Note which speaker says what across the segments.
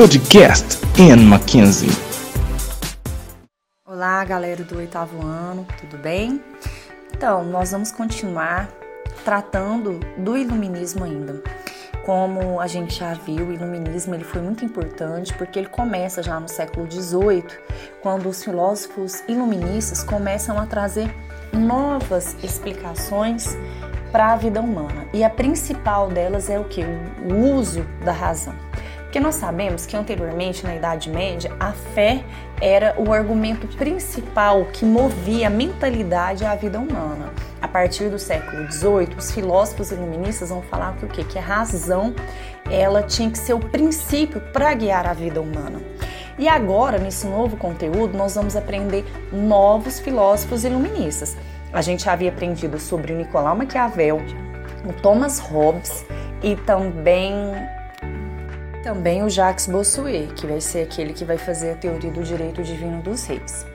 Speaker 1: Podcast Ian Mackenzie.
Speaker 2: Olá, galera do oitavo ano, tudo bem? Então, nós vamos continuar tratando do iluminismo ainda. Como a gente já viu, o iluminismo ele foi muito importante porque ele começa já no século XVIII, quando os filósofos iluministas começam a trazer novas explicações para a vida humana. E a principal delas é o que? O uso da razão. Porque nós sabemos que anteriormente, na Idade Média, a fé era o argumento principal que movia a mentalidade e a vida humana. A partir do século XVIII, os filósofos iluministas vão falar que o quê? Que a razão ela tinha que ser o princípio para guiar a vida humana. E agora, nesse novo conteúdo, nós vamos aprender novos filósofos iluministas. A gente havia aprendido sobre o Nicolau Maquiavel, o Thomas Hobbes e também também o Jacques Bossuet, que vai ser aquele que vai fazer a teoria do direito divino dos reis.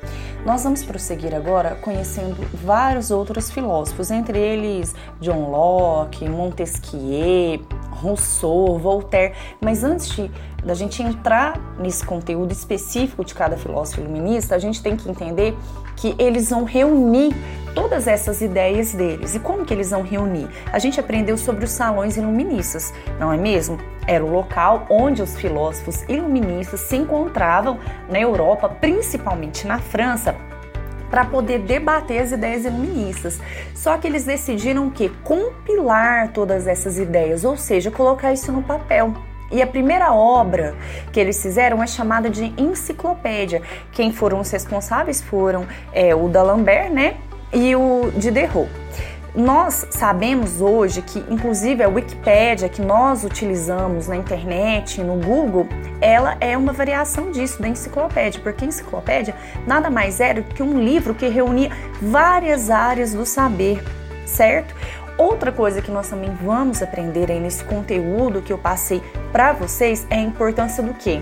Speaker 2: Nós vamos prosseguir agora conhecendo vários outros filósofos, entre eles John Locke, Montesquieu, Rousseau, Voltaire. Mas antes de, da gente entrar nesse conteúdo específico de cada filósofo iluminista, a gente tem que entender que eles vão reunir todas essas ideias deles. E como que eles vão reunir? A gente aprendeu sobre os salões iluministas, não é mesmo? Era o local onde os filósofos iluministas se encontravam na Europa, principalmente na França, para poder debater as ideias iluministas. Só que eles decidiram que compilar todas essas ideias, ou seja, colocar isso no papel. E a primeira obra que eles fizeram é chamada de enciclopédia. Quem foram os responsáveis foram é, o D'Alembert, né? e o Diderot. Nós sabemos hoje que, inclusive, a Wikipédia que nós utilizamos na internet, no Google, ela é uma variação disso, da enciclopédia, porque a enciclopédia nada mais era do que um livro que reunia várias áreas do saber, certo? Outra coisa que nós também vamos aprender aí nesse conteúdo que eu passei para vocês é a importância do quê?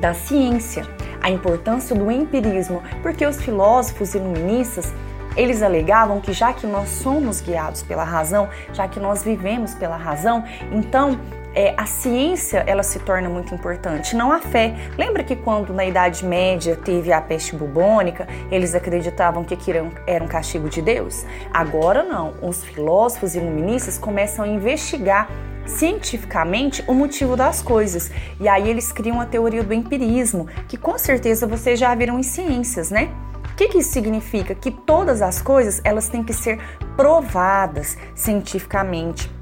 Speaker 2: Da ciência, a importância do empirismo, porque os filósofos iluministas eles alegavam que já que nós somos guiados pela razão, já que nós vivemos pela razão, então é, a ciência ela se torna muito importante, não a fé. Lembra que quando na Idade Média teve a peste bubônica, eles acreditavam que aquilo era um castigo de Deus? Agora não. Os filósofos iluministas começam a investigar cientificamente o motivo das coisas. E aí eles criam a teoria do empirismo, que com certeza vocês já viram em ciências, né? O que, que isso significa? Que todas as coisas elas têm que ser provadas cientificamente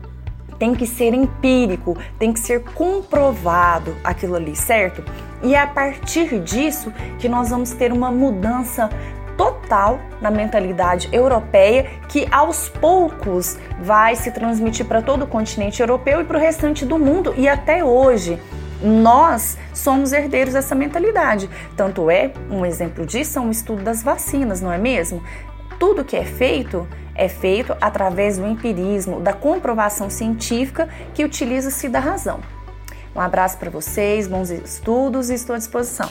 Speaker 2: tem que ser empírico, tem que ser comprovado aquilo ali, certo? E é a partir disso que nós vamos ter uma mudança total na mentalidade europeia que aos poucos vai se transmitir para todo o continente europeu e para o restante do mundo e até hoje nós somos herdeiros dessa mentalidade. Tanto é, um exemplo disso é um estudo das vacinas, não é mesmo? Tudo que é feito é feito através do empirismo, da comprovação científica que utiliza-se da razão. Um abraço para vocês, bons estudos e estou à disposição.